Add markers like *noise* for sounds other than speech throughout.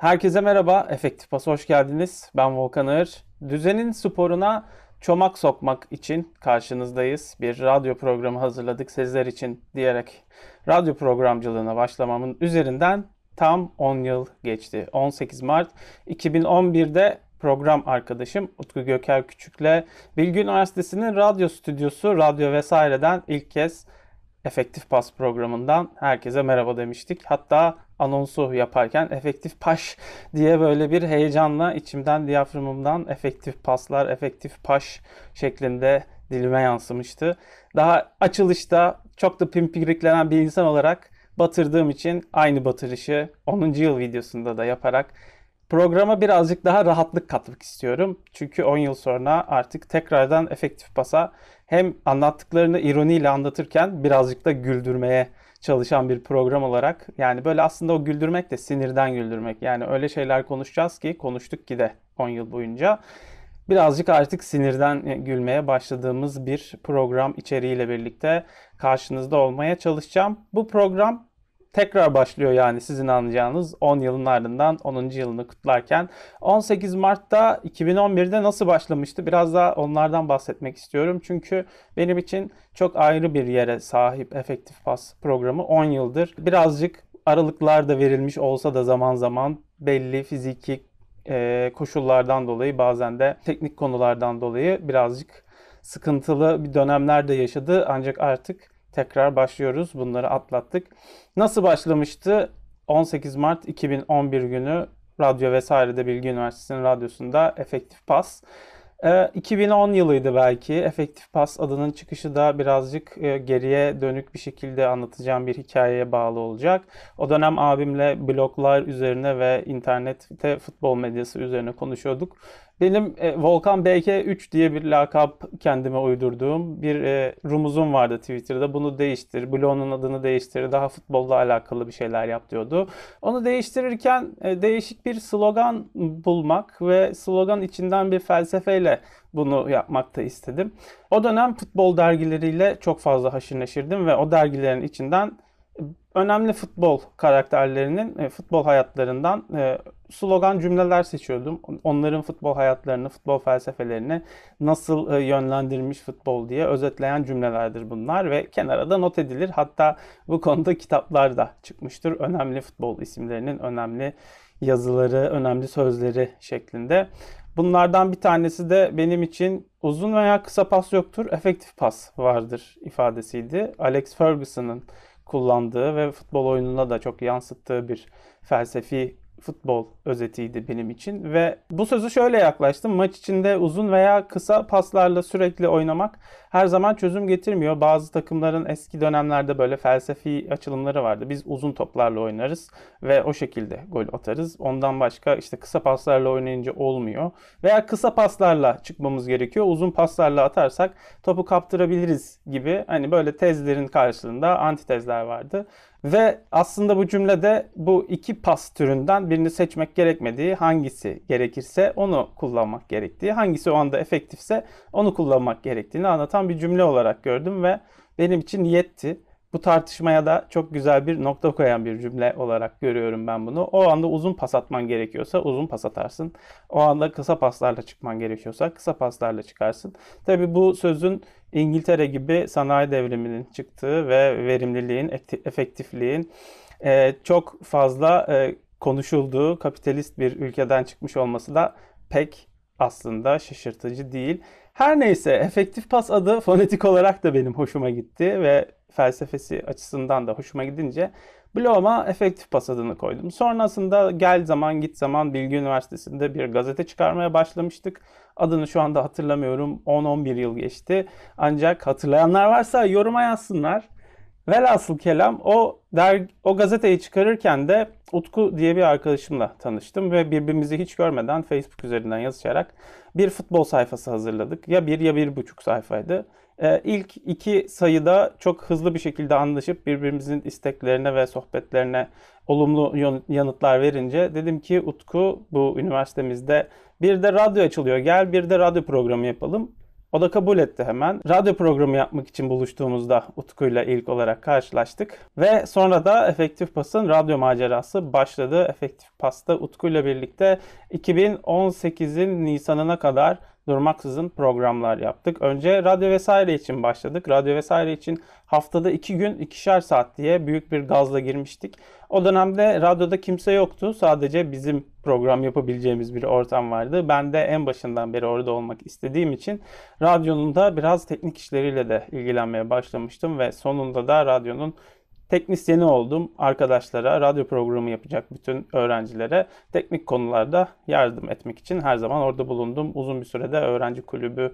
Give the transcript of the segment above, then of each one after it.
Herkese merhaba, Efektif Pas hoş geldiniz. Ben Volkan Ağır. Düzenin sporuna çomak sokmak için karşınızdayız. Bir radyo programı hazırladık sizler için diyerek radyo programcılığına başlamamın üzerinden tam 10 yıl geçti. 18 Mart 2011'de program arkadaşım Utku Göker Küçük'le Bilgi Üniversitesi'nin radyo stüdyosu, radyo vesaireden ilk kez Efektif Pas programından herkese merhaba demiştik. Hatta anonsu yaparken efektif paş diye böyle bir heyecanla içimden diyaframımdan efektif paslar, efektif paş şeklinde dilime yansımıştı. Daha açılışta çok da pimpiriklenen bir insan olarak batırdığım için aynı batırışı 10. yıl videosunda da yaparak programa birazcık daha rahatlık katmak istiyorum. Çünkü 10 yıl sonra artık tekrardan efektif pasa hem anlattıklarını ironiyle anlatırken birazcık da güldürmeye çalışan bir program olarak yani böyle aslında o güldürmek de sinirden güldürmek. Yani öyle şeyler konuşacağız ki konuştuk ki de 10 yıl boyunca birazcık artık sinirden gülmeye başladığımız bir program içeriğiyle birlikte karşınızda olmaya çalışacağım. Bu program tekrar başlıyor yani sizin anlayacağınız 10 yılın ardından 10. yılını kutlarken 18 Mart'ta 2011'de nasıl başlamıştı biraz daha onlardan bahsetmek istiyorum. Çünkü benim için çok ayrı bir yere sahip Efektif Pas programı 10 yıldır. Birazcık aralıklar da verilmiş olsa da zaman zaman belli fiziki e, koşullardan dolayı bazen de teknik konulardan dolayı birazcık sıkıntılı bir dönemler de yaşadı. Ancak artık tekrar başlıyoruz. Bunları atlattık. Nasıl başlamıştı? 18 Mart 2011 günü radyo vesairede Bilgi Üniversitesi'nin radyosunda Efektif Pas. 2010 yılıydı belki. Efektif Pas adının çıkışı da birazcık geriye dönük bir şekilde anlatacağım bir hikayeye bağlı olacak. O dönem abimle bloglar üzerine ve internette futbol medyası üzerine konuşuyorduk. Benim e, Volkan BK3 diye bir lakap kendime uydurduğum bir e, rumuzum vardı Twitter'da. Bunu değiştir, bloğunun adını değiştir, daha futbolla alakalı bir şeyler yap diyordu. Onu değiştirirken e, değişik bir slogan bulmak ve slogan içinden bir felsefeyle bunu yapmakta istedim. O dönem futbol dergileriyle çok fazla haşır neşirdim ve o dergilerin içinden önemli futbol karakterlerinin e, futbol hayatlarından e, slogan cümleler seçiyordum. Onların futbol hayatlarını, futbol felsefelerini nasıl e, yönlendirmiş futbol diye özetleyen cümlelerdir bunlar ve kenara da not edilir. Hatta bu konuda kitaplar da çıkmıştır. Önemli futbol isimlerinin önemli yazıları, önemli sözleri şeklinde. Bunlardan bir tanesi de benim için uzun veya kısa pas yoktur, efektif pas vardır ifadesiydi. Alex Ferguson'ın kullandığı ve futbol oyununa da çok yansıttığı bir felsefi futbol özetiydi benim için ve bu sözü şöyle yaklaştım. Maç içinde uzun veya kısa paslarla sürekli oynamak her zaman çözüm getirmiyor. Bazı takımların eski dönemlerde böyle felsefi açılımları vardı. Biz uzun toplarla oynarız ve o şekilde gol atarız. Ondan başka işte kısa paslarla oynayınca olmuyor. Veya kısa paslarla çıkmamız gerekiyor. Uzun paslarla atarsak topu kaptırabiliriz gibi hani böyle tezlerin karşılığında antitezler vardı. Ve aslında bu cümlede bu iki pas türünden birini seçmek gerekmediği, hangisi gerekirse onu kullanmak gerektiği, hangisi o anda efektifse onu kullanmak gerektiğini anlatan bir cümle olarak gördüm ve benim için yetti. Bu tartışmaya da çok güzel bir nokta koyan bir cümle olarak görüyorum ben bunu. O anda uzun pas atman gerekiyorsa uzun pas atarsın. O anda kısa paslarla çıkman gerekiyorsa kısa paslarla çıkarsın. Tabi bu sözün İngiltere gibi sanayi devriminin çıktığı ve verimliliğin, efektifliğin çok fazla konuşulduğu kapitalist bir ülkeden çıkmış olması da pek aslında şaşırtıcı değil. Her neyse efektif pas adı fonetik olarak da benim hoşuma gitti ve felsefesi açısından da hoşuma gidince bloguma efektif pas adını koydum. Sonrasında gel zaman git zaman Bilgi Üniversitesi'nde bir gazete çıkarmaya başlamıştık. Adını şu anda hatırlamıyorum. 10-11 yıl geçti. Ancak hatırlayanlar varsa yoruma yazsınlar. Velhasıl kelam o der, o gazeteyi çıkarırken de Utku diye bir arkadaşımla tanıştım ve birbirimizi hiç görmeden Facebook üzerinden yazışarak bir futbol sayfası hazırladık. Ya bir ya bir buçuk sayfaydı. Ee, ilk iki sayıda çok hızlı bir şekilde anlaşıp birbirimizin isteklerine ve sohbetlerine olumlu yanıtlar verince dedim ki Utku bu üniversitemizde bir de radyo açılıyor. Gel bir de radyo programı yapalım. O da kabul etti hemen. Radyo programı yapmak için buluştuğumuzda Utku'yla ilk olarak karşılaştık. Ve sonra da Efektif Pas'ın radyo macerası başladı. Efektif Pas'ta Utku'yla birlikte 2018'in Nisan'ına kadar durmaksızın programlar yaptık. Önce radyo vesaire için başladık. Radyo vesaire için haftada iki gün ikişer saat diye büyük bir gazla girmiştik. O dönemde radyoda kimse yoktu. Sadece bizim program yapabileceğimiz bir ortam vardı. Ben de en başından beri orada olmak istediğim için radyonun da biraz teknik işleriyle de ilgilenmeye başlamıştım ve sonunda da radyonun teknisyeni oldum. Arkadaşlara, radyo programı yapacak bütün öğrencilere teknik konularda yardım etmek için her zaman orada bulundum. Uzun bir sürede öğrenci kulübü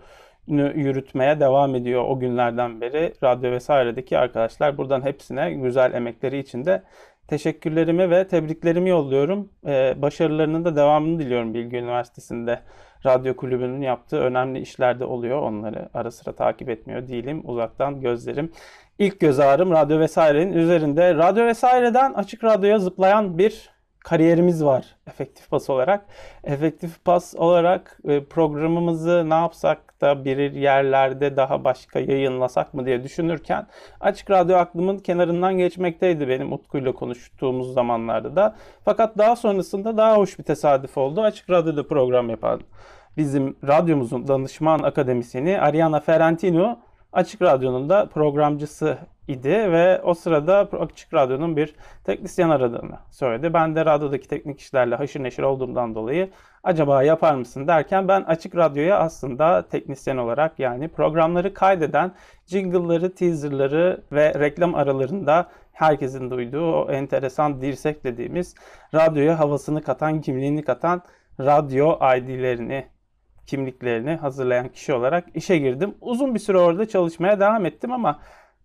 yürütmeye devam ediyor o günlerden beri radyo vesairedeki arkadaşlar. Buradan hepsine güzel emekleri için de teşekkürlerimi ve tebriklerimi yolluyorum. Ee, başarılarının da devamını diliyorum Bilgi Üniversitesi'nde. Radyo kulübünün yaptığı önemli işlerde oluyor. Onları ara sıra takip etmiyor değilim. Uzaktan gözlerim. İlk göz ağrım radyo vesairenin üzerinde. Radyo vesaireden açık radyoya zıplayan bir kariyerimiz var efektif pas olarak. Efektif pas olarak e, programımızı ne yapsak da bir yerlerde daha başka yayınlasak mı diye düşünürken açık radyo aklımın kenarından geçmekteydi benim Utku'yla konuştuğumuz zamanlarda da. Fakat daha sonrasında daha hoş bir tesadüf oldu. Açık radyoda program yapan bizim radyomuzun danışman akademisyeni Ariana Ferrantino Açık Radyo'nun da programcısı idi ve o sırada Açık Radyo'nun bir teknisyen aradığını söyledi. Ben de radyodaki teknik işlerle haşır neşir olduğumdan dolayı acaba yapar mısın derken ben Açık Radyo'ya aslında teknisyen olarak yani programları kaydeden jingle'ları, teaser'ları ve reklam aralarında herkesin duyduğu o enteresan dirsek dediğimiz radyoya havasını katan, kimliğini katan radyo ID'lerini kimliklerini hazırlayan kişi olarak işe girdim. Uzun bir süre orada çalışmaya devam ettim ama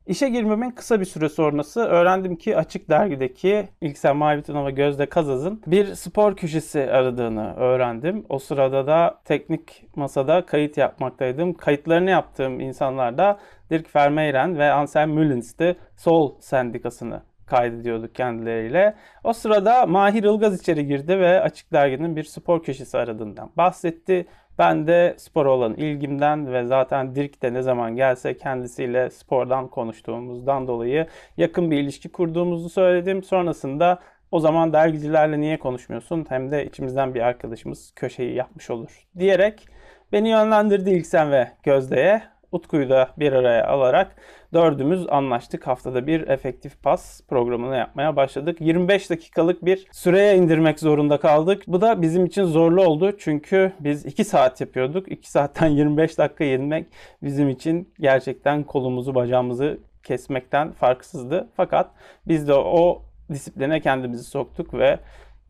işe girmemin kısa bir süre sonrası öğrendim ki Açık Dergi'deki İlksel Mavi ve Gözde Kazaz'ın bir spor köşesi aradığını öğrendim. O sırada da teknik masada kayıt yapmaktaydım. Kayıtlarını yaptığım insanlar da Dirk Vermeyren ve Anselm Müllins'ti. Sol Sendikası'nı kaydediyorduk kendileriyle. O sırada Mahir Ilgaz içeri girdi ve Açık Dergi'nin bir spor köşesi aradığından bahsetti. Ben de spor olan ilgimden ve zaten Dirk de ne zaman gelse kendisiyle spordan konuştuğumuzdan dolayı yakın bir ilişki kurduğumuzu söyledim. Sonrasında o zaman dergicilerle niye konuşmuyorsun hem de içimizden bir arkadaşımız köşeyi yapmış olur diyerek beni yönlendirdi İlksen ve Gözde'ye. Utku'yu da bir araya alarak dördümüz anlaştık. Haftada bir efektif pas programını yapmaya başladık. 25 dakikalık bir süreye indirmek zorunda kaldık. Bu da bizim için zorlu oldu. Çünkü biz 2 saat yapıyorduk. 2 saatten *laughs* 25 dakika inmek bizim için gerçekten kolumuzu bacağımızı kesmekten farksızdı. Fakat biz de o disipline kendimizi soktuk ve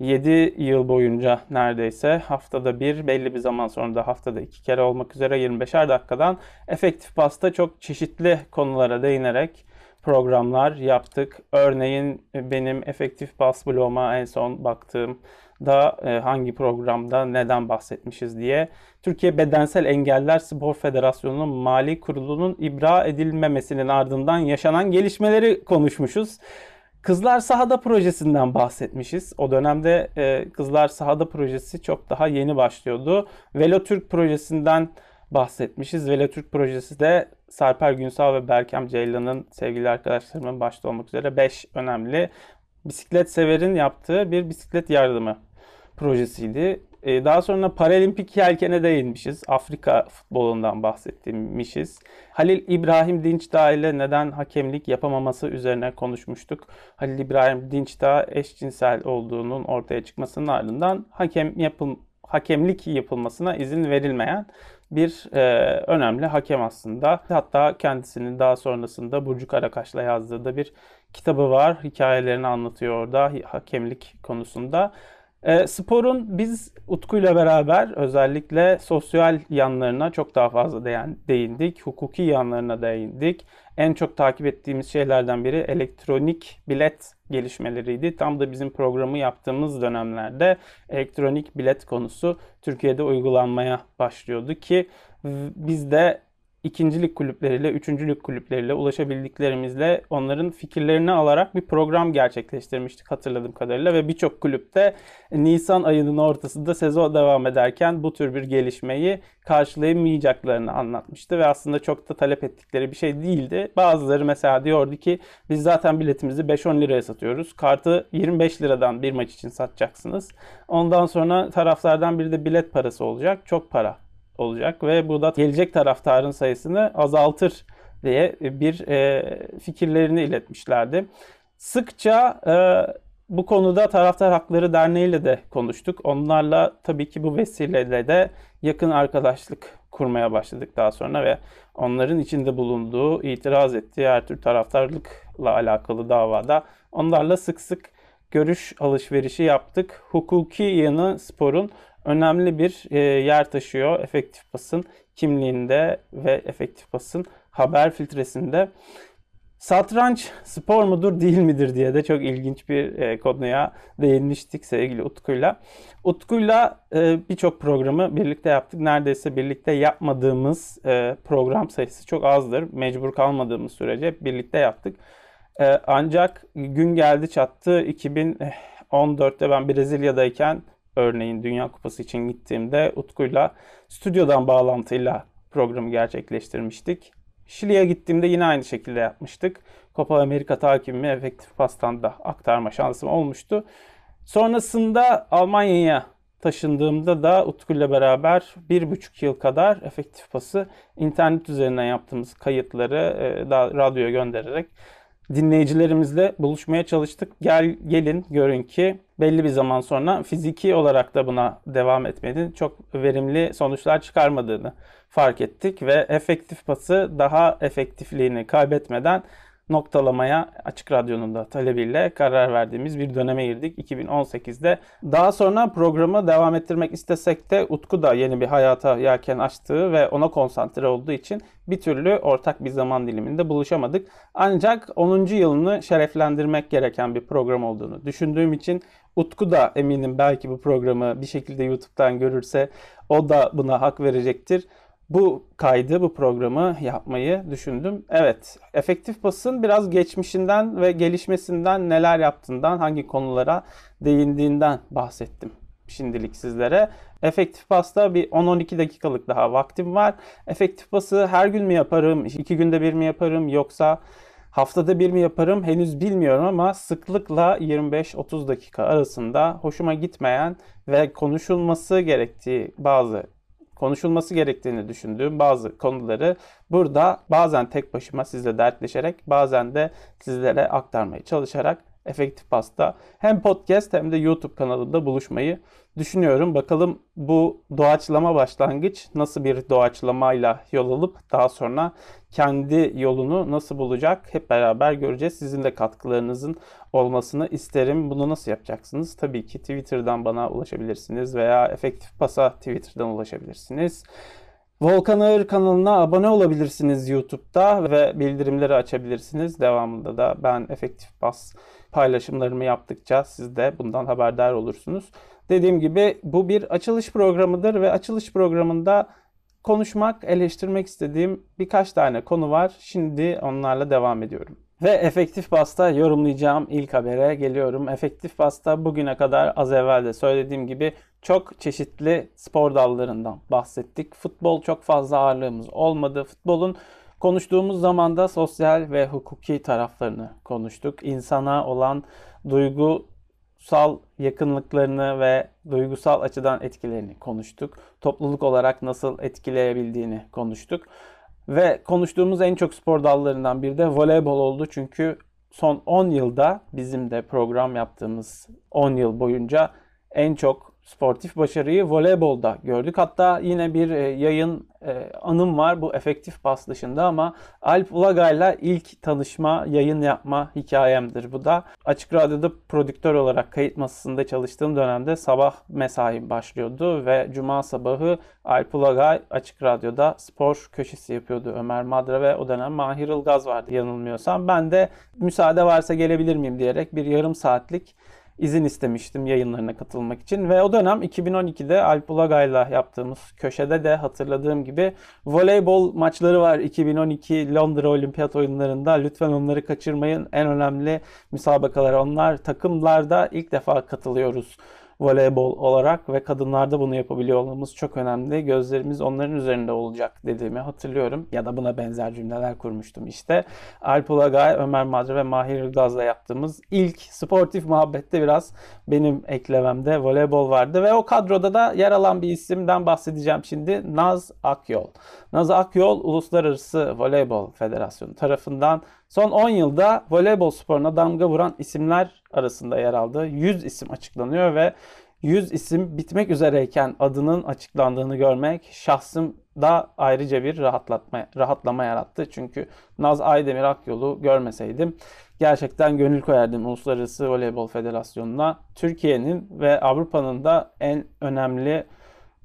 7 yıl boyunca neredeyse haftada bir belli bir zaman sonra da haftada iki kere olmak üzere 25'er dakikadan efektif pasta çok çeşitli konulara değinerek programlar yaptık. Örneğin benim efektif bas bloğuma en son baktığım da e, hangi programda neden bahsetmişiz diye Türkiye Bedensel Engeller Spor Federasyonu'nun mali kurulunun ibra edilmemesinin ardından yaşanan gelişmeleri konuşmuşuz. Kızlar Sahada projesinden bahsetmişiz. O dönemde e, Kızlar Sahada projesi çok daha yeni başlıyordu. Velo Türk projesinden bahsetmişiz. Velo Türk projesi de Sarper Günsal ve Berkem Ceylan'ın sevgili arkadaşlarımın başta olmak üzere 5 önemli bisiklet severin yaptığı bir bisiklet yardımı projesiydi. Ee, daha sonra Paralimpik yelkene değinmişiz. Afrika futbolundan bahsetmişiz. Halil İbrahim Dinçdağ ile neden hakemlik yapamaması üzerine konuşmuştuk. Halil İbrahim Dinçdağ eşcinsel olduğunun ortaya çıkmasının ardından hakem yapıl hakemlik yapılmasına izin verilmeyen bir e, önemli hakem aslında. Hatta kendisinin daha sonrasında Burcu Karakaş'la yazdığı da bir kitabı var. Hikayelerini anlatıyor orada hakemlik konusunda. E, sporun biz Utku'yla beraber özellikle sosyal yanlarına çok daha fazla değindik. Hukuki yanlarına değindik. En çok takip ettiğimiz şeylerden biri elektronik bilet gelişmeleriydi. Tam da bizim programı yaptığımız dönemlerde elektronik bilet konusu Türkiye'de uygulanmaya başlıyordu ki biz de ikincilik kulüpleriyle, üçüncülük kulüpleriyle ulaşabildiklerimizle onların fikirlerini alarak bir program gerçekleştirmiştik hatırladığım kadarıyla ve birçok kulüpte Nisan ayının ortasında sezon devam ederken bu tür bir gelişmeyi karşılayamayacaklarını anlatmıştı ve aslında çok da talep ettikleri bir şey değildi. Bazıları mesela diyordu ki biz zaten biletimizi 5-10 liraya satıyoruz. Kartı 25 liradan bir maç için satacaksınız. Ondan sonra taraflardan bir de bilet parası olacak. Çok para olacak ve bu da gelecek taraftarın sayısını azaltır diye bir e, fikirlerini iletmişlerdi. Sıkça e, bu konuda Taraftar Hakları Derneği ile de konuştuk. Onlarla tabii ki bu vesileyle de yakın arkadaşlık kurmaya başladık daha sonra ve onların içinde bulunduğu, itiraz ettiği her tür taraftarlıkla alakalı davada onlarla sık sık görüş alışverişi yaptık. Hukuki yanı sporun önemli bir e, yer taşıyor efektif basın kimliğinde ve efektif basın haber filtresinde. Satranç spor mudur değil midir diye de çok ilginç bir e, konuya değinmiştik sevgili Utku'yla. Utku'yla e, birçok programı birlikte yaptık. Neredeyse birlikte yapmadığımız e, program sayısı çok azdır. Mecbur kalmadığımız sürece birlikte yaptık. E, ancak gün geldi çattı 2014'te ben Brezilya'dayken örneğin Dünya Kupası için gittiğimde Utku'yla stüdyodan bağlantıyla programı gerçekleştirmiştik. Şili'ye gittiğimde yine aynı şekilde yapmıştık. Copa Amerika takibimi efektif pastan da aktarma şansım olmuştu. Sonrasında Almanya'ya taşındığımda da Utku ile beraber bir buçuk yıl kadar efektif pası internet üzerinden yaptığımız kayıtları e, radyoya göndererek dinleyicilerimizle buluşmaya çalıştık. Gel gelin görün ki belli bir zaman sonra fiziki olarak da buna devam etmediğini, çok verimli sonuçlar çıkarmadığını fark ettik ve efektif pası daha efektifliğini kaybetmeden noktalamaya Açık Radyo'nun da talebiyle karar verdiğimiz bir döneme girdik 2018'de. Daha sonra programı devam ettirmek istesek de Utku da yeni bir hayata yelken açtığı ve ona konsantre olduğu için bir türlü ortak bir zaman diliminde buluşamadık. Ancak 10. yılını şereflendirmek gereken bir program olduğunu düşündüğüm için Utku da eminim belki bu programı bir şekilde YouTube'dan görürse o da buna hak verecektir bu kaydı, bu programı yapmayı düşündüm. Evet, efektif basın biraz geçmişinden ve gelişmesinden neler yaptığından, hangi konulara değindiğinden bahsettim şimdilik sizlere. Efektif pasta bir 10-12 dakikalık daha vaktim var. Efektif pası her gün mü yaparım, iki günde bir mi yaparım yoksa haftada bir mi yaparım henüz bilmiyorum ama sıklıkla 25-30 dakika arasında hoşuma gitmeyen ve konuşulması gerektiği bazı konuşulması gerektiğini düşündüğüm bazı konuları burada bazen tek başıma sizle dertleşerek bazen de sizlere aktarmaya çalışarak Efektif Pasta hem podcast hem de YouTube kanalında buluşmayı düşünüyorum. Bakalım bu doğaçlama başlangıç nasıl bir doğaçlamayla yol alıp daha sonra kendi yolunu nasıl bulacak hep beraber göreceğiz. Sizin de katkılarınızın olmasını isterim. Bunu nasıl yapacaksınız? Tabii ki Twitter'dan bana ulaşabilirsiniz veya Efektif Pas'a Twitter'dan ulaşabilirsiniz. Volkan Ağır kanalına abone olabilirsiniz YouTube'da ve bildirimleri açabilirsiniz. Devamında da ben Efektif Pas paylaşımlarımı yaptıkça siz de bundan haberdar olursunuz. Dediğim gibi bu bir açılış programıdır ve açılış programında konuşmak, eleştirmek istediğim birkaç tane konu var. Şimdi onlarla devam ediyorum. Ve efektif pasta yorumlayacağım ilk habere geliyorum. Efektif pasta bugüne kadar az evvel de söylediğim gibi çok çeşitli spor dallarından bahsettik. Futbol çok fazla ağırlığımız olmadı. Futbolun konuştuğumuz zaman da sosyal ve hukuki taraflarını konuştuk. İnsana olan duygusal yakınlıklarını ve duygusal açıdan etkilerini konuştuk. Topluluk olarak nasıl etkileyebildiğini konuştuk. Ve konuştuğumuz en çok spor dallarından biri de voleybol oldu. Çünkü son 10 yılda bizim de program yaptığımız 10 yıl boyunca en çok sportif başarıyı voleybolda gördük. Hatta yine bir e, yayın e, anım var bu efektif pas dışında ama Alp Ulagay'la ilk tanışma, yayın yapma hikayemdir bu da. Açık Radyo'da prodüktör olarak kayıt masasında çalıştığım dönemde sabah mesai başlıyordu ve cuma sabahı Alp Ulagay Açık Radyo'da spor köşesi yapıyordu Ömer Madra ve o dönem Mahir Ilgaz vardı yanılmıyorsam. Ben de müsaade varsa gelebilir miyim diyerek bir yarım saatlik izin istemiştim yayınlarına katılmak için. Ve o dönem 2012'de Alp Ulagay'la yaptığımız köşede de hatırladığım gibi voleybol maçları var 2012 Londra Olimpiyat oyunlarında. Lütfen onları kaçırmayın. En önemli müsabakalar onlar. Takımlarda ilk defa katılıyoruz voleybol olarak ve kadınlarda bunu yapabiliyor olmamız çok önemli. Gözlerimiz onların üzerinde olacak dediğimi hatırlıyorum. Ya da buna benzer cümleler kurmuştum işte. Alp Ulagay, Ömer Madre ve Mahir Ilgaz'la yaptığımız ilk sportif muhabbette biraz benim eklememde voleybol vardı ve o kadroda da yer alan bir isimden bahsedeceğim şimdi. Naz Akyol. Naz Akyol Uluslararası Voleybol Federasyonu tarafından son 10 yılda voleybol sporuna damga vuran isimler arasında yer aldı. 100 isim açıklanıyor ve 100 isim bitmek üzereyken adının açıklandığını görmek şahsımda ayrıca bir rahatlatma, rahatlama yarattı. Çünkü Naz Aydemir Akyol'u görmeseydim gerçekten gönül koyardım Uluslararası Voleybol Federasyonu'na. Türkiye'nin ve Avrupa'nın da en önemli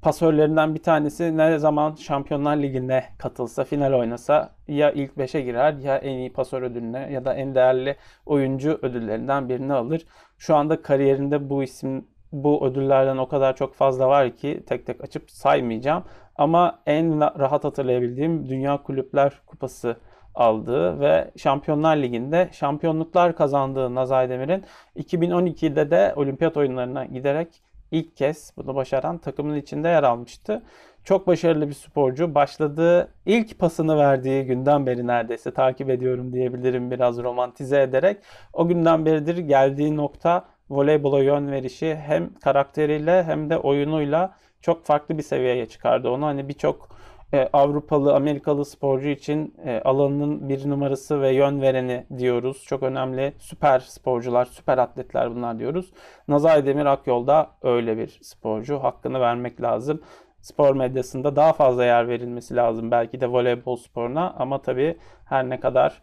pasörlerinden bir tanesi ne zaman Şampiyonlar Ligi'ne katılsa, final oynasa ya ilk 5'e girer ya en iyi pasör ödülüne ya da en değerli oyuncu ödüllerinden birini alır. Şu anda kariyerinde bu isim bu ödüllerden o kadar çok fazla var ki tek tek açıp saymayacağım. Ama en rahat hatırlayabildiğim Dünya Kulüpler Kupası aldığı ve Şampiyonlar Ligi'nde şampiyonluklar kazandığı Nazay Demir'in 2012'de de olimpiyat oyunlarına giderek ilk kez bunu başaran takımın içinde yer almıştı. Çok başarılı bir sporcu. Başladığı ilk pasını verdiği günden beri neredeyse takip ediyorum diyebilirim biraz romantize ederek. O günden beridir geldiği nokta voleybola yön verişi hem karakteriyle hem de oyunuyla çok farklı bir seviyeye çıkardı onu. Hani birçok e, Avrupalı, Amerikalı sporcu için e, alanının bir numarası ve yön vereni diyoruz. Çok önemli süper sporcular, süper atletler bunlar diyoruz. Nazay Demir Akyol da öyle bir sporcu. Hakkını vermek lazım. Spor medyasında daha fazla yer verilmesi lazım belki de voleybol sporuna ama tabii her ne kadar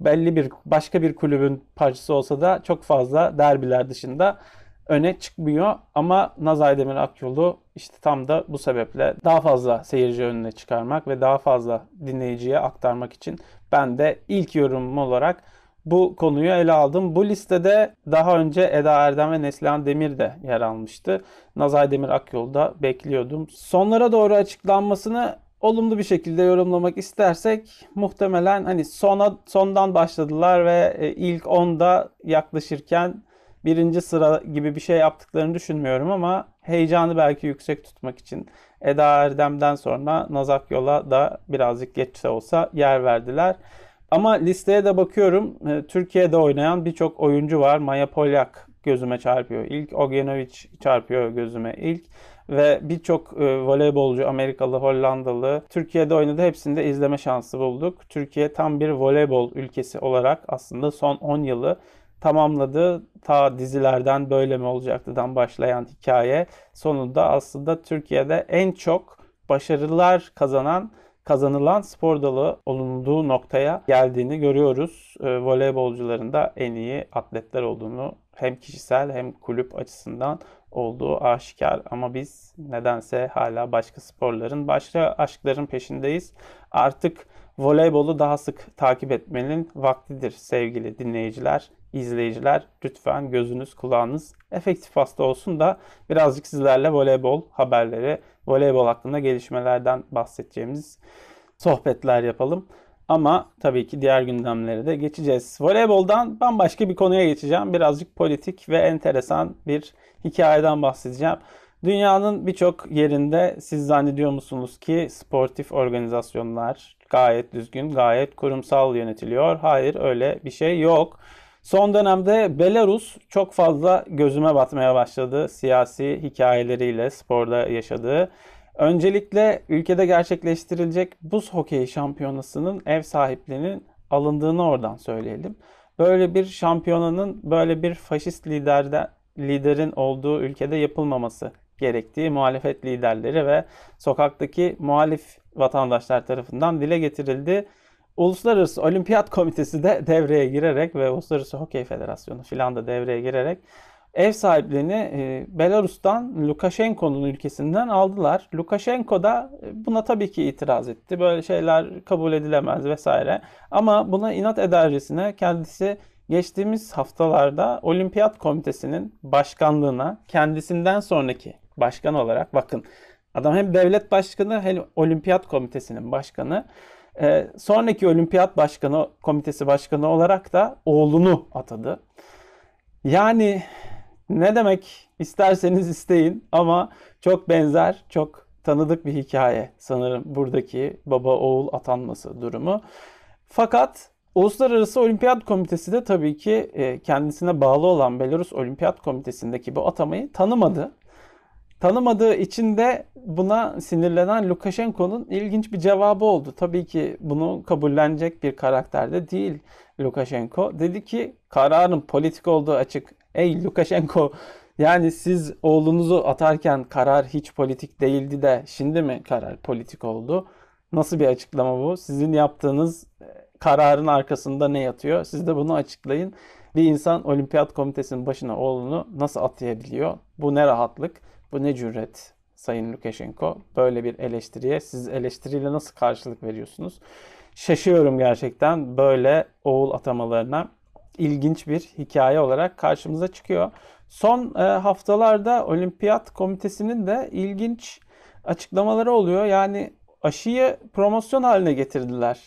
belli bir başka bir kulübün parçası olsa da çok fazla derbiler dışında öne çıkmıyor. Ama Nazay Demir Akyol'u işte tam da bu sebeple daha fazla seyirci önüne çıkarmak ve daha fazla dinleyiciye aktarmak için ben de ilk yorumum olarak bu konuyu ele aldım. Bu listede daha önce Eda Erdem ve Neslihan Demir de yer almıştı. Nazay Demir Akyol'da bekliyordum. Sonlara doğru açıklanmasını olumlu bir şekilde yorumlamak istersek muhtemelen hani sona sondan başladılar ve e, ilk 10'da yaklaşırken birinci sıra gibi bir şey yaptıklarını düşünmüyorum ama heyecanı belki yüksek tutmak için Eda Erdem'den sonra Nazak Yol'a da birazcık geçse olsa yer verdiler. Ama listeye de bakıyorum. E, Türkiye'de oynayan birçok oyuncu var. Maya Polyak gözüme çarpıyor. İlk Ogenovic çarpıyor gözüme ilk ve birçok e, voleybolcu Amerikalı, Hollandalı Türkiye'de oynadı. Hepsinde izleme şansı bulduk. Türkiye tam bir voleybol ülkesi olarak aslında son 10 yılı tamamladı. Ta dizilerden böyle mi olacaktıdan başlayan hikaye sonunda aslında Türkiye'de en çok başarılar kazanan kazanılan spor dalı olunduğu noktaya geldiğini görüyoruz. E, voleybolcuların da en iyi atletler olduğunu hem kişisel hem kulüp açısından olduğu aşikar. Ama biz nedense hala başka sporların, başka aşkların peşindeyiz. Artık voleybolu daha sık takip etmenin vaktidir sevgili dinleyiciler, izleyiciler. Lütfen gözünüz kulağınız efektif hasta olsun da birazcık sizlerle voleybol haberleri, voleybol hakkında gelişmelerden bahsedeceğimiz sohbetler yapalım. Ama tabii ki diğer gündemlere de geçeceğiz. Voleyboldan bambaşka bir konuya geçeceğim. Birazcık politik ve enteresan bir hikayeden bahsedeceğim. Dünyanın birçok yerinde siz zannediyor musunuz ki sportif organizasyonlar gayet düzgün, gayet kurumsal yönetiliyor? Hayır öyle bir şey yok. Son dönemde Belarus çok fazla gözüme batmaya başladı siyasi hikayeleriyle sporda yaşadığı. Öncelikle ülkede gerçekleştirilecek buz hokeyi şampiyonasının ev sahipliğinin alındığını oradan söyleyelim. Böyle bir şampiyonanın böyle bir faşist liderde, liderin olduğu ülkede yapılmaması gerektiği muhalefet liderleri ve sokaktaki muhalif vatandaşlar tarafından dile getirildi. Uluslararası Olimpiyat Komitesi de devreye girerek ve Uluslararası Hokey Federasyonu filan da devreye girerek ev sahipliğini e, Belarus'tan Lukashenko'nun ülkesinden aldılar. Lukashenko da e, buna tabii ki itiraz etti. Böyle şeyler kabul edilemez vesaire. Ama buna inat edercesine kendisi geçtiğimiz haftalarda Olimpiyat Komitesi'nin başkanlığına kendisinden sonraki başkan olarak bakın adam hem devlet başkanı hem Olimpiyat Komitesi'nin başkanı e, sonraki Olimpiyat Başkanı Komitesi Başkanı olarak da oğlunu atadı. Yani ne demek isterseniz isteyin ama çok benzer, çok tanıdık bir hikaye sanırım buradaki baba oğul atanması durumu. Fakat Uluslararası Olimpiyat Komitesi de tabii ki e, kendisine bağlı olan Belarus Olimpiyat Komitesi'ndeki bu atamayı tanımadı. Tanımadığı için de buna sinirlenen Lukashenko'nun ilginç bir cevabı oldu. Tabii ki bunu kabullenecek bir karakterde değil Lukashenko. Dedi ki kararın politik olduğu açık. Ey Lukashenko yani siz oğlunuzu atarken karar hiç politik değildi de şimdi mi karar politik oldu? Nasıl bir açıklama bu? Sizin yaptığınız e, kararın arkasında ne yatıyor? Siz de bunu açıklayın. Bir insan olimpiyat komitesinin başına oğlunu nasıl atayabiliyor? Bu ne rahatlık, bu ne cüret Sayın Lukashenko. Böyle bir eleştiriye siz eleştiriyle nasıl karşılık veriyorsunuz? Şaşıyorum gerçekten böyle oğul atamalarına ilginç bir hikaye olarak karşımıza çıkıyor. Son e, haftalarda Olimpiyat Komitesi'nin de ilginç açıklamaları oluyor. Yani aşıyı promosyon haline getirdiler.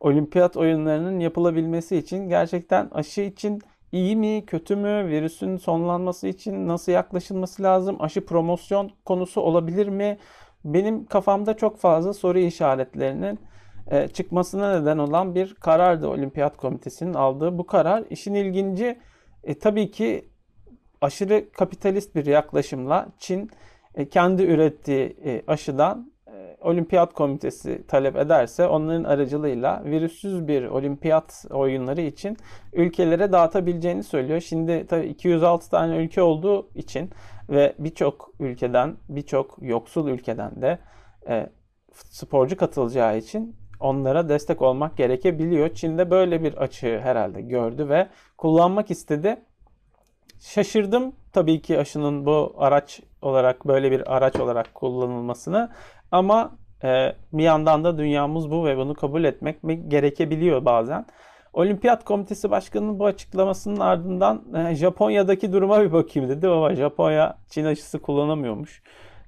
Olimpiyat oyunlarının yapılabilmesi için gerçekten aşı için iyi mi, kötü mü, virüsün sonlanması için nasıl yaklaşılması lazım, aşı promosyon konusu olabilir mi? Benim kafamda çok fazla soru işaretlerinin e, çıkmasına neden olan bir karardı Olimpiyat Komitesi'nin aldığı bu karar. İşin ilginci e, tabii ki aşırı kapitalist bir yaklaşımla Çin e, kendi ürettiği e, aşıdan Olimpiyat Komitesi talep ederse onların aracılığıyla virüssüz bir olimpiyat oyunları için ülkelere dağıtabileceğini söylüyor. Şimdi tabii 206 tane ülke olduğu için ve birçok ülkeden, birçok yoksul ülkeden de e, sporcu katılacağı için onlara destek olmak gerekebiliyor. Çin'de böyle bir açığı herhalde gördü ve kullanmak istedi. Şaşırdım tabii ki aşının bu araç olarak böyle bir araç olarak kullanılmasını ama e, bir yandan da dünyamız bu ve bunu kabul etmek gerekebiliyor bazen. Olimpiyat Komitesi Başkanı'nın bu açıklamasının ardından e, Japonya'daki duruma bir bakayım dedi ama Japonya Çin aşısı kullanamıyormuş.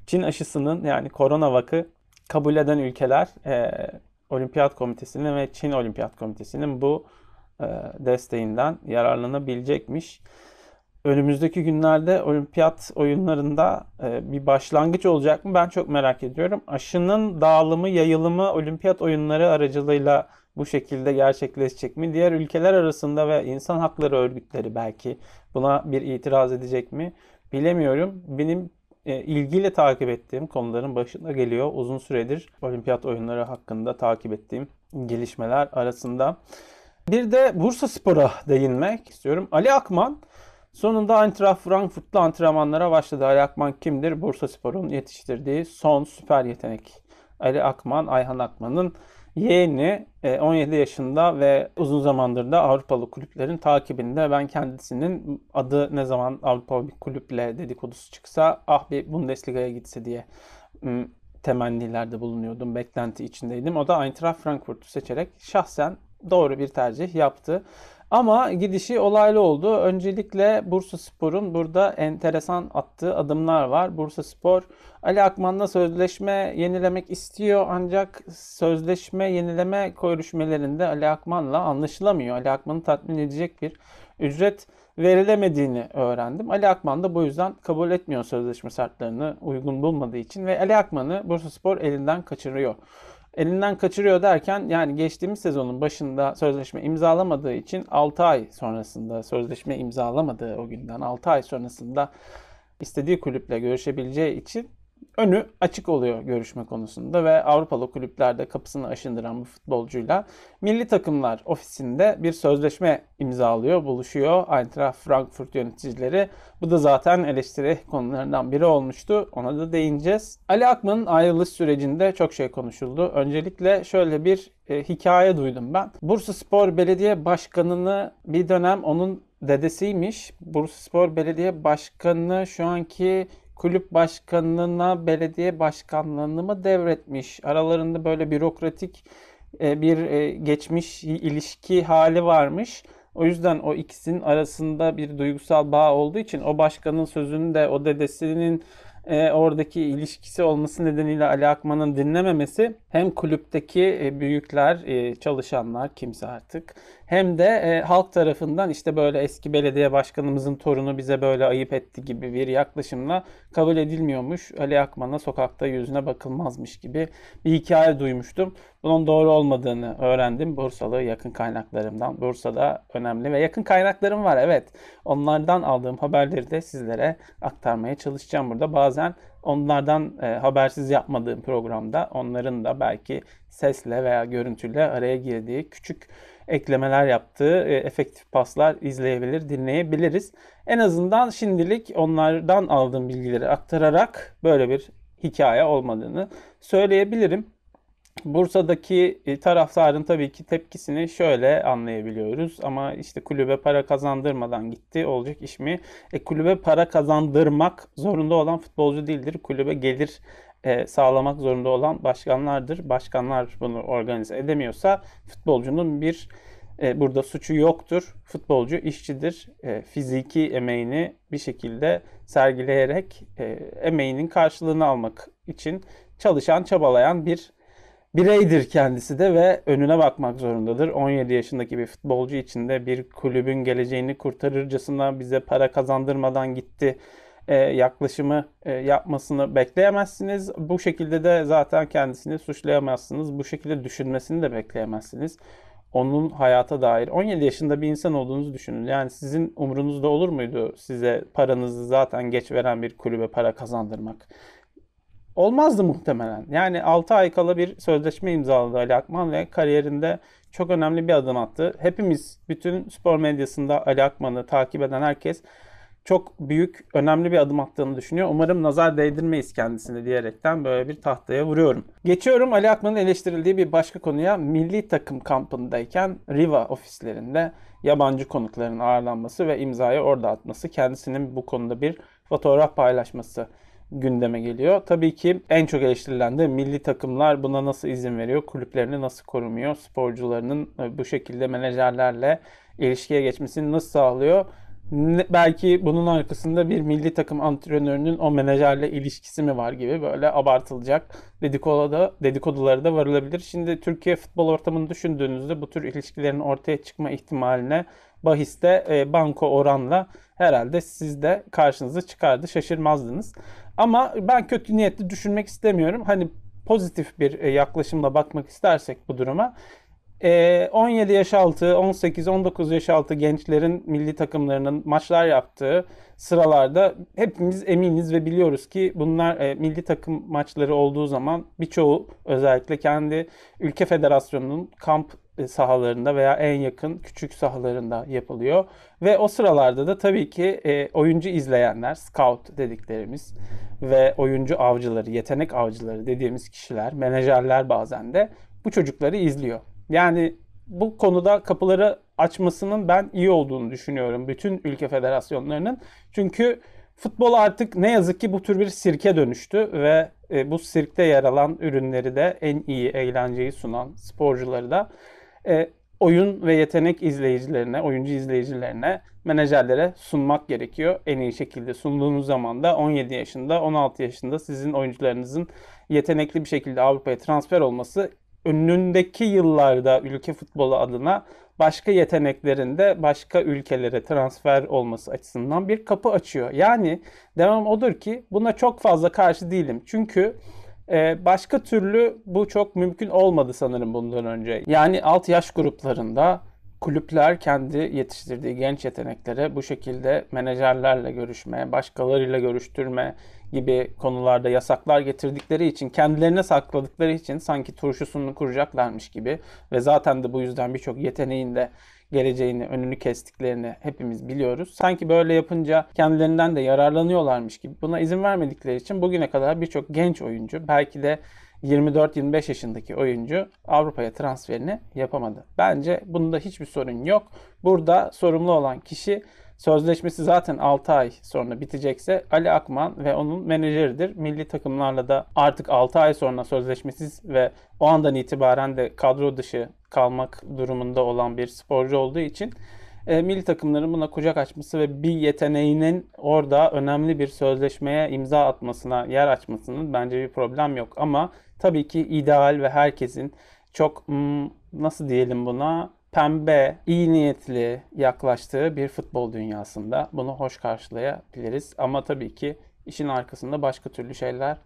Çin aşısının yani korona vakı kabul eden ülkeler e, Olimpiyat Komitesi'nin ve Çin Olimpiyat Komitesi'nin bu e, desteğinden yararlanabilecekmiş önümüzdeki günlerde olimpiyat oyunlarında e, bir başlangıç olacak mı? Ben çok merak ediyorum. Aşının dağılımı, yayılımı olimpiyat oyunları aracılığıyla bu şekilde gerçekleşecek mi? Diğer ülkeler arasında ve insan hakları örgütleri belki buna bir itiraz edecek mi? Bilemiyorum. Benim e, ilgiyle takip ettiğim konuların başında geliyor. Uzun süredir olimpiyat oyunları hakkında takip ettiğim gelişmeler arasında. Bir de Bursa Spor'a değinmek istiyorum. Ali Akman Sonunda Eintracht Frankfurt'la antrenmanlara başladı. Ali Akman kimdir? Bursa Spor'un yetiştirdiği son süper yetenek. Ali Akman, Ayhan Akman'ın yeğeni 17 e, yaşında ve uzun zamandır da Avrupalı kulüplerin takibinde. Ben kendisinin adı ne zaman Avrupalı bir kulüple dedikodusu çıksa ah bir Bundesliga'ya gitse diye temennilerde bulunuyordum. Beklenti içindeydim. O da Eintracht Frankfurt'u seçerek şahsen doğru bir tercih yaptı. Ama gidişi olaylı oldu. Öncelikle Bursa Spor'un burada enteresan attığı adımlar var. Bursa Spor Ali Akman'la sözleşme yenilemek istiyor ancak sözleşme yenileme görüşmelerinde Ali Akman'la anlaşılamıyor. Ali Akman'ı tatmin edecek bir ücret verilemediğini öğrendim. Ali Akman da bu yüzden kabul etmiyor sözleşme şartlarını uygun bulmadığı için ve Ali Akman'ı Bursa Spor elinden kaçırıyor elinden kaçırıyor derken yani geçtiğimiz sezonun başında sözleşme imzalamadığı için 6 ay sonrasında sözleşme imzalamadığı o günden 6 ay sonrasında istediği kulüple görüşebileceği için önü açık oluyor görüşme konusunda ve Avrupalı kulüplerde kapısını aşındıran bu futbolcuyla milli takımlar ofisinde bir sözleşme imzalıyor, buluşuyor Eintracht Frankfurt yöneticileri. Bu da zaten eleştiri konularından biri olmuştu. Ona da değineceğiz. Ali Akman'ın ayrılış sürecinde çok şey konuşuldu. Öncelikle şöyle bir e, hikaye duydum ben. Bursa Spor Belediye Başkanı'nı bir dönem onun dedesiymiş. Bursa Spor Belediye Başkanı şu anki kulüp başkanına belediye başkanlığını mı devretmiş? Aralarında böyle bürokratik e, bir e, geçmiş ilişki hali varmış. O yüzden o ikisinin arasında bir duygusal bağ olduğu için o başkanın sözünü de o dedesinin e, oradaki ilişkisi olması nedeniyle Ali Akman'ın dinlememesi hem kulüpteki e, büyükler, e, çalışanlar kimse artık hem de e, halk tarafından işte böyle eski belediye başkanımızın torunu bize böyle ayıp etti gibi bir yaklaşımla kabul edilmiyormuş. Ali Akman'a sokakta yüzüne bakılmazmış gibi bir hikaye duymuştum. Bunun doğru olmadığını öğrendim Bursalı yakın kaynaklarımdan. Bursa'da önemli ve yakın kaynaklarım var evet. Onlardan aldığım haberleri de sizlere aktarmaya çalışacağım burada. Bazen onlardan e, habersiz yapmadığım programda onların da belki sesle veya görüntüyle araya girdiği küçük eklemeler yaptığı e, efektif paslar izleyebilir, dinleyebiliriz. En azından şimdilik onlardan aldığım bilgileri aktararak böyle bir hikaye olmadığını söyleyebilirim. Bursa'daki e, taraftarın tabii ki tepkisini şöyle anlayabiliyoruz. Ama işte kulübe para kazandırmadan gitti. Olacak iş mi? E, kulübe para kazandırmak zorunda olan futbolcu değildir. Kulübe gelir e, sağlamak zorunda olan başkanlardır. Başkanlar bunu organize edemiyorsa futbolcunun bir e, burada suçu yoktur. Futbolcu işçidir. E, fiziki emeğini bir şekilde sergileyerek e, emeğinin karşılığını almak için çalışan, çabalayan bir bireydir kendisi de ve önüne bakmak zorundadır. 17 yaşındaki bir futbolcu için de bir kulübün geleceğini kurtarırcasına bize para kazandırmadan gitti e, yaklaşımı e, yapmasını bekleyemezsiniz. Bu şekilde de zaten kendisini suçlayamazsınız. Bu şekilde düşünmesini de bekleyemezsiniz. Onun hayata dair 17 yaşında bir insan olduğunuzu düşünün. Yani sizin umrunuzda olur muydu size paranızı zaten geç veren bir kulübe para kazandırmak? Olmazdı muhtemelen. Yani 6 ay kala bir sözleşme imzaladı Ali Akman ve kariyerinde çok önemli bir adım attı. Hepimiz bütün spor medyasında Ali Akman'ı takip eden herkes çok büyük, önemli bir adım attığını düşünüyor. Umarım nazar değdirmeyiz kendisine diyerekten böyle bir tahtaya vuruyorum. Geçiyorum Ali Akman'ın eleştirildiği bir başka konuya. Milli takım kampındayken Riva ofislerinde yabancı konukların ağırlanması ve imzayı orada atması. Kendisinin bu konuda bir fotoğraf paylaşması gündeme geliyor. Tabii ki en çok eleştirilen de milli takımlar buna nasıl izin veriyor, kulüplerini nasıl korumuyor, sporcularının bu şekilde menajerlerle ilişkiye geçmesini nasıl sağlıyor? Belki bunun arkasında bir milli takım antrenörünün o menajerle ilişkisi mi var gibi böyle abartılacak dedikodu, dedikoduları da varılabilir. Şimdi Türkiye futbol ortamını düşündüğünüzde bu tür ilişkilerin ortaya çıkma ihtimaline bahiste e, banko oranla herhalde siz de karşınıza çıkardı şaşırmazdınız. Ama ben kötü niyetli düşünmek istemiyorum. Hani pozitif bir e, yaklaşımla bakmak istersek bu duruma 17 yaş altı, 18, 19 yaş altı gençlerin milli takımlarının maçlar yaptığı sıralarda hepimiz eminiz ve biliyoruz ki bunlar e, milli takım maçları olduğu zaman birçoğu özellikle kendi ülke federasyonunun kamp e, sahalarında veya en yakın küçük sahalarında yapılıyor. Ve o sıralarda da tabii ki e, oyuncu izleyenler, scout dediklerimiz ve oyuncu avcıları, yetenek avcıları dediğimiz kişiler, menajerler bazen de bu çocukları izliyor. Yani bu konuda kapıları açmasının ben iyi olduğunu düşünüyorum bütün ülke federasyonlarının. Çünkü futbol artık ne yazık ki bu tür bir sirke dönüştü ve e, bu sirkte yer alan ürünleri de en iyi eğlenceyi sunan sporcuları da e, oyun ve yetenek izleyicilerine, oyuncu izleyicilerine, menajerlere sunmak gerekiyor. En iyi şekilde sunduğunuz zaman da 17 yaşında, 16 yaşında sizin oyuncularınızın yetenekli bir şekilde Avrupa'ya transfer olması önündeki yıllarda ülke futbolu adına başka yeteneklerin de başka ülkelere transfer olması açısından bir kapı açıyor. Yani devam odur ki buna çok fazla karşı değilim. Çünkü e, başka türlü bu çok mümkün olmadı sanırım bundan önce. Yani alt yaş gruplarında kulüpler kendi yetiştirdiği genç yeteneklere bu şekilde menajerlerle görüşme, başkalarıyla görüştürme gibi konularda yasaklar getirdikleri için, kendilerine sakladıkları için sanki turşusunu kuracaklarmış gibi ve zaten de bu yüzden birçok yeteneğin de geleceğini, önünü kestiklerini hepimiz biliyoruz. Sanki böyle yapınca kendilerinden de yararlanıyorlarmış gibi buna izin vermedikleri için bugüne kadar birçok genç oyuncu belki de 24-25 yaşındaki oyuncu Avrupa'ya transferini yapamadı. Bence bunda hiçbir sorun yok. Burada sorumlu olan kişi sözleşmesi zaten 6 ay sonra bitecekse Ali Akman ve onun menajeridir. Milli takımlarla da artık 6 ay sonra sözleşmesiz ve o andan itibaren de kadro dışı kalmak durumunda olan bir sporcu olduğu için E, milli takımların buna kucak açması ve bir yeteneğinin orada önemli bir sözleşmeye imza atmasına yer açmasının bence bir problem yok. Ama tabii ki ideal ve herkesin çok hmm, nasıl diyelim buna pembe, iyi niyetli yaklaştığı bir futbol dünyasında bunu hoş karşılayabiliriz. Ama tabii ki işin arkasında başka türlü şeyler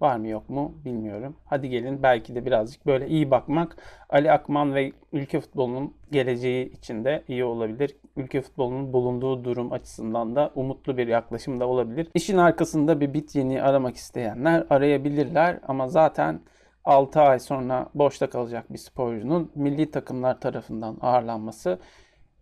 var mı yok mu bilmiyorum. Hadi gelin belki de birazcık böyle iyi bakmak Ali Akman ve ülke futbolunun geleceği için de iyi olabilir. Ülke futbolunun bulunduğu durum açısından da umutlu bir yaklaşım da olabilir. İşin arkasında bir bit yeni aramak isteyenler arayabilirler ama zaten 6 ay sonra boşta kalacak bir sporcunun milli takımlar tarafından ağırlanması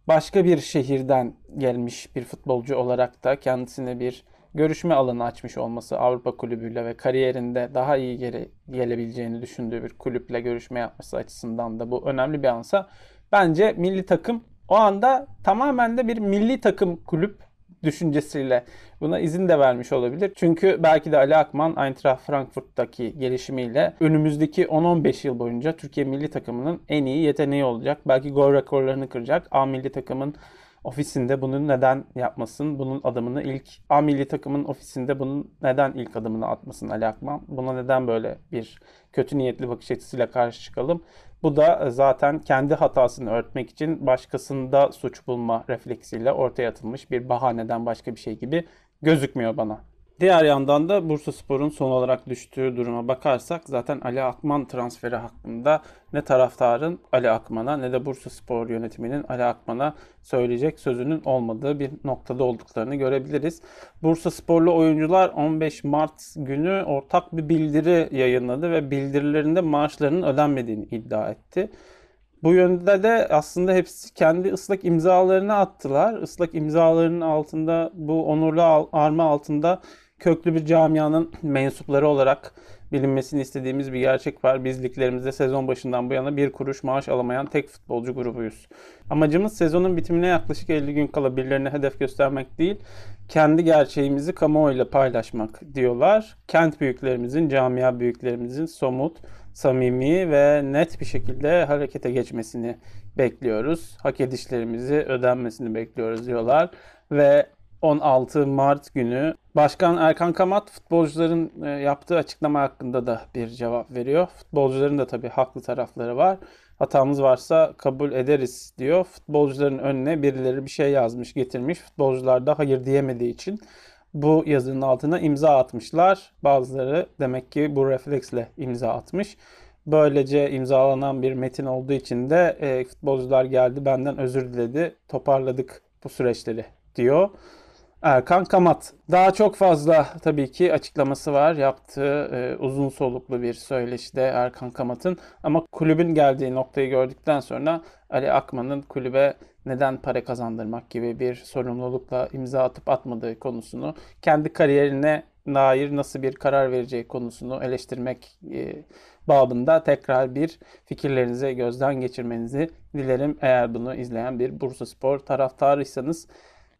başka bir şehirden gelmiş bir futbolcu olarak da kendisine bir görüşme alanı açmış olması Avrupa kulübüyle ve kariyerinde daha iyi gele, gelebileceğini düşündüğü bir kulüple görüşme yapması açısından da bu önemli bir ansa. Bence milli takım o anda tamamen de bir milli takım kulüp düşüncesiyle buna izin de vermiş olabilir. Çünkü belki de Ali Akman Eintracht Frankfurt'taki gelişimiyle önümüzdeki 10-15 yıl boyunca Türkiye milli takımının en iyi yeteneği olacak. Belki gol rekorlarını kıracak. A milli takımın ofisinde bunu neden yapmasın? Bunun adımını ilk A milli takımın ofisinde bunun neden ilk adımını atmasın Ali Akman? Buna neden böyle bir kötü niyetli bakış açısıyla karşı çıkalım? Bu da zaten kendi hatasını örtmek için başkasında suç bulma refleksiyle ortaya atılmış bir bahaneden başka bir şey gibi gözükmüyor bana. Diğer yandan da Bursa Spor'un son olarak düştüğü duruma bakarsak zaten Ali Akman transferi hakkında ne taraftarın Ali Akman'a ne de Bursa Spor yönetiminin Ali Akman'a söyleyecek sözünün olmadığı bir noktada olduklarını görebiliriz. Bursa Sporlu oyuncular 15 Mart günü ortak bir bildiri yayınladı ve bildirilerinde maaşlarının ödenmediğini iddia etti. Bu yönde de aslında hepsi kendi ıslak imzalarını attılar. Islak imzalarının altında bu onurlu arma altında köklü bir camianın mensupları olarak bilinmesini istediğimiz bir gerçek var. Biz liglerimizde sezon başından bu yana bir kuruş maaş alamayan tek futbolcu grubuyuz. Amacımız sezonun bitimine yaklaşık 50 gün kala birilerine hedef göstermek değil, kendi gerçeğimizi kamuoyuyla paylaşmak diyorlar. Kent büyüklerimizin, camia büyüklerimizin somut, samimi ve net bir şekilde harekete geçmesini bekliyoruz. Hak edişlerimizi ödenmesini bekliyoruz diyorlar. Ve 16 Mart günü Başkan Erkan Kamat futbolcuların e, yaptığı açıklama hakkında da bir cevap veriyor. Futbolcuların da tabii haklı tarafları var. Hatamız varsa kabul ederiz diyor. Futbolcuların önüne birileri bir şey yazmış, getirmiş. Futbolcular da hayır diyemediği için bu yazının altına imza atmışlar. Bazıları demek ki bu refleksle imza atmış. Böylece imzalanan bir metin olduğu için de e, futbolcular geldi benden özür diledi. Toparladık bu süreçleri diyor. Erkan Kamat. Daha çok fazla tabii ki açıklaması var. Yaptığı e, uzun soluklu bir söyleşide Erkan Kamat'ın. Ama kulübün geldiği noktayı gördükten sonra Ali Akman'ın kulübe neden para kazandırmak gibi bir sorumlulukla imza atıp atmadığı konusunu, kendi kariyerine dair nasıl bir karar vereceği konusunu eleştirmek e, babında tekrar bir fikirlerinizi gözden geçirmenizi dilerim. Eğer bunu izleyen bir Bursa Spor taraftarıysanız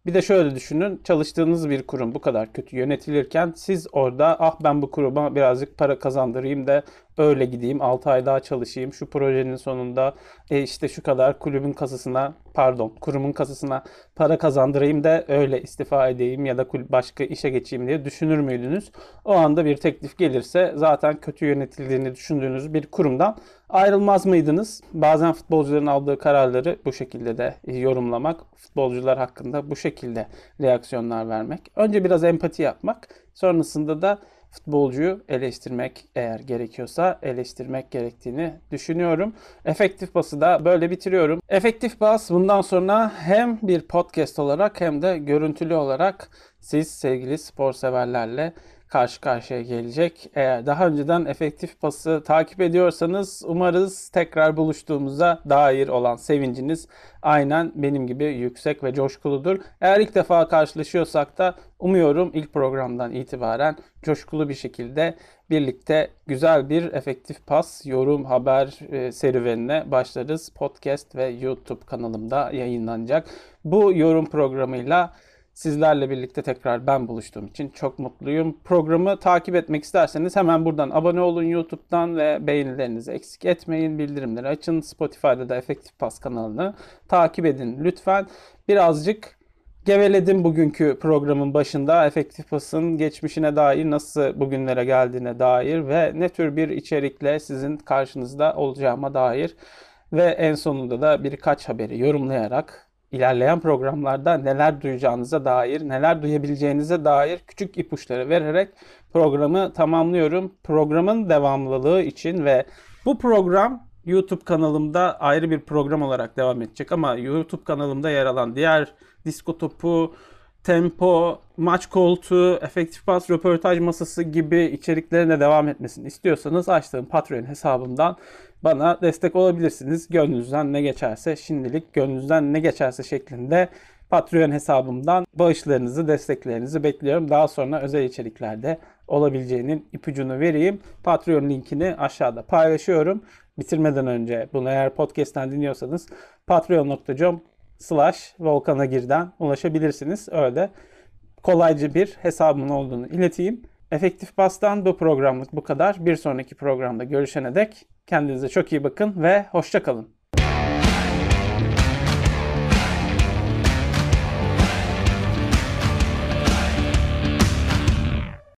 bir de şöyle düşünün. Çalıştığınız bir kurum bu kadar kötü yönetilirken siz orada ah ben bu kuruma birazcık para kazandırayım da öyle gideyim 6 ay daha çalışayım. Şu projenin sonunda e, işte şu kadar kulübün kasasına pardon kurumun kasasına para kazandırayım da öyle istifa edeyim ya da başka işe geçeyim diye düşünür müydünüz? O anda bir teklif gelirse zaten kötü yönetildiğini düşündüğünüz bir kurumdan ayrılmaz mıydınız? Bazen futbolcuların aldığı kararları bu şekilde de yorumlamak, futbolcular hakkında bu şekilde reaksiyonlar vermek. Önce biraz empati yapmak, sonrasında da futbolcuyu eleştirmek eğer gerekiyorsa eleştirmek gerektiğini düşünüyorum. Efektif bası da böyle bitiriyorum. Efektif bas bundan sonra hem bir podcast olarak hem de görüntülü olarak siz sevgili spor severlerle karşı karşıya gelecek. Eğer daha önceden efektif pası takip ediyorsanız umarız tekrar buluştuğumuza dair olan sevinciniz aynen benim gibi yüksek ve coşkuludur. Eğer ilk defa karşılaşıyorsak da umuyorum ilk programdan itibaren coşkulu bir şekilde birlikte güzel bir efektif pas, yorum, haber e, serüvenine başlarız. Podcast ve YouTube kanalımda yayınlanacak. Bu yorum programıyla Sizlerle birlikte tekrar ben buluştuğum için çok mutluyum. Programı takip etmek isterseniz hemen buradan abone olun YouTube'dan ve beğenilerinizi eksik etmeyin. Bildirimleri açın. Spotify'da da Efektif Pas kanalını takip edin lütfen. Birazcık geveledim bugünkü programın başında. Efektif Pas'ın geçmişine dair nasıl bugünlere geldiğine dair ve ne tür bir içerikle sizin karşınızda olacağıma dair ve en sonunda da birkaç haberi yorumlayarak ilerleyen programlarda neler duyacağınıza dair, neler duyabileceğinize dair küçük ipuçları vererek programı tamamlıyorum. Programın devamlılığı için ve bu program YouTube kanalımda ayrı bir program olarak devam edecek ama YouTube kanalımda yer alan diğer disko topu, tempo, maç koltuğu, efektif pas, röportaj masası gibi içeriklerin de devam etmesini istiyorsanız açtığım Patreon hesabımdan bana destek olabilirsiniz. Gönlünüzden ne geçerse şimdilik gönlünüzden ne geçerse şeklinde Patreon hesabımdan bağışlarınızı, desteklerinizi bekliyorum. Daha sonra özel içeriklerde olabileceğinin ipucunu vereyim. Patreon linkini aşağıda paylaşıyorum. Bitirmeden önce bunu eğer podcast'ten dinliyorsanız patreon.com slash volkanagir'den ulaşabilirsiniz. Öyle kolayca bir hesabımın olduğunu ileteyim. Efektif Bas'tan bu programlık bu kadar. Bir sonraki programda görüşene dek kendinize çok iyi bakın ve hoşça kalın.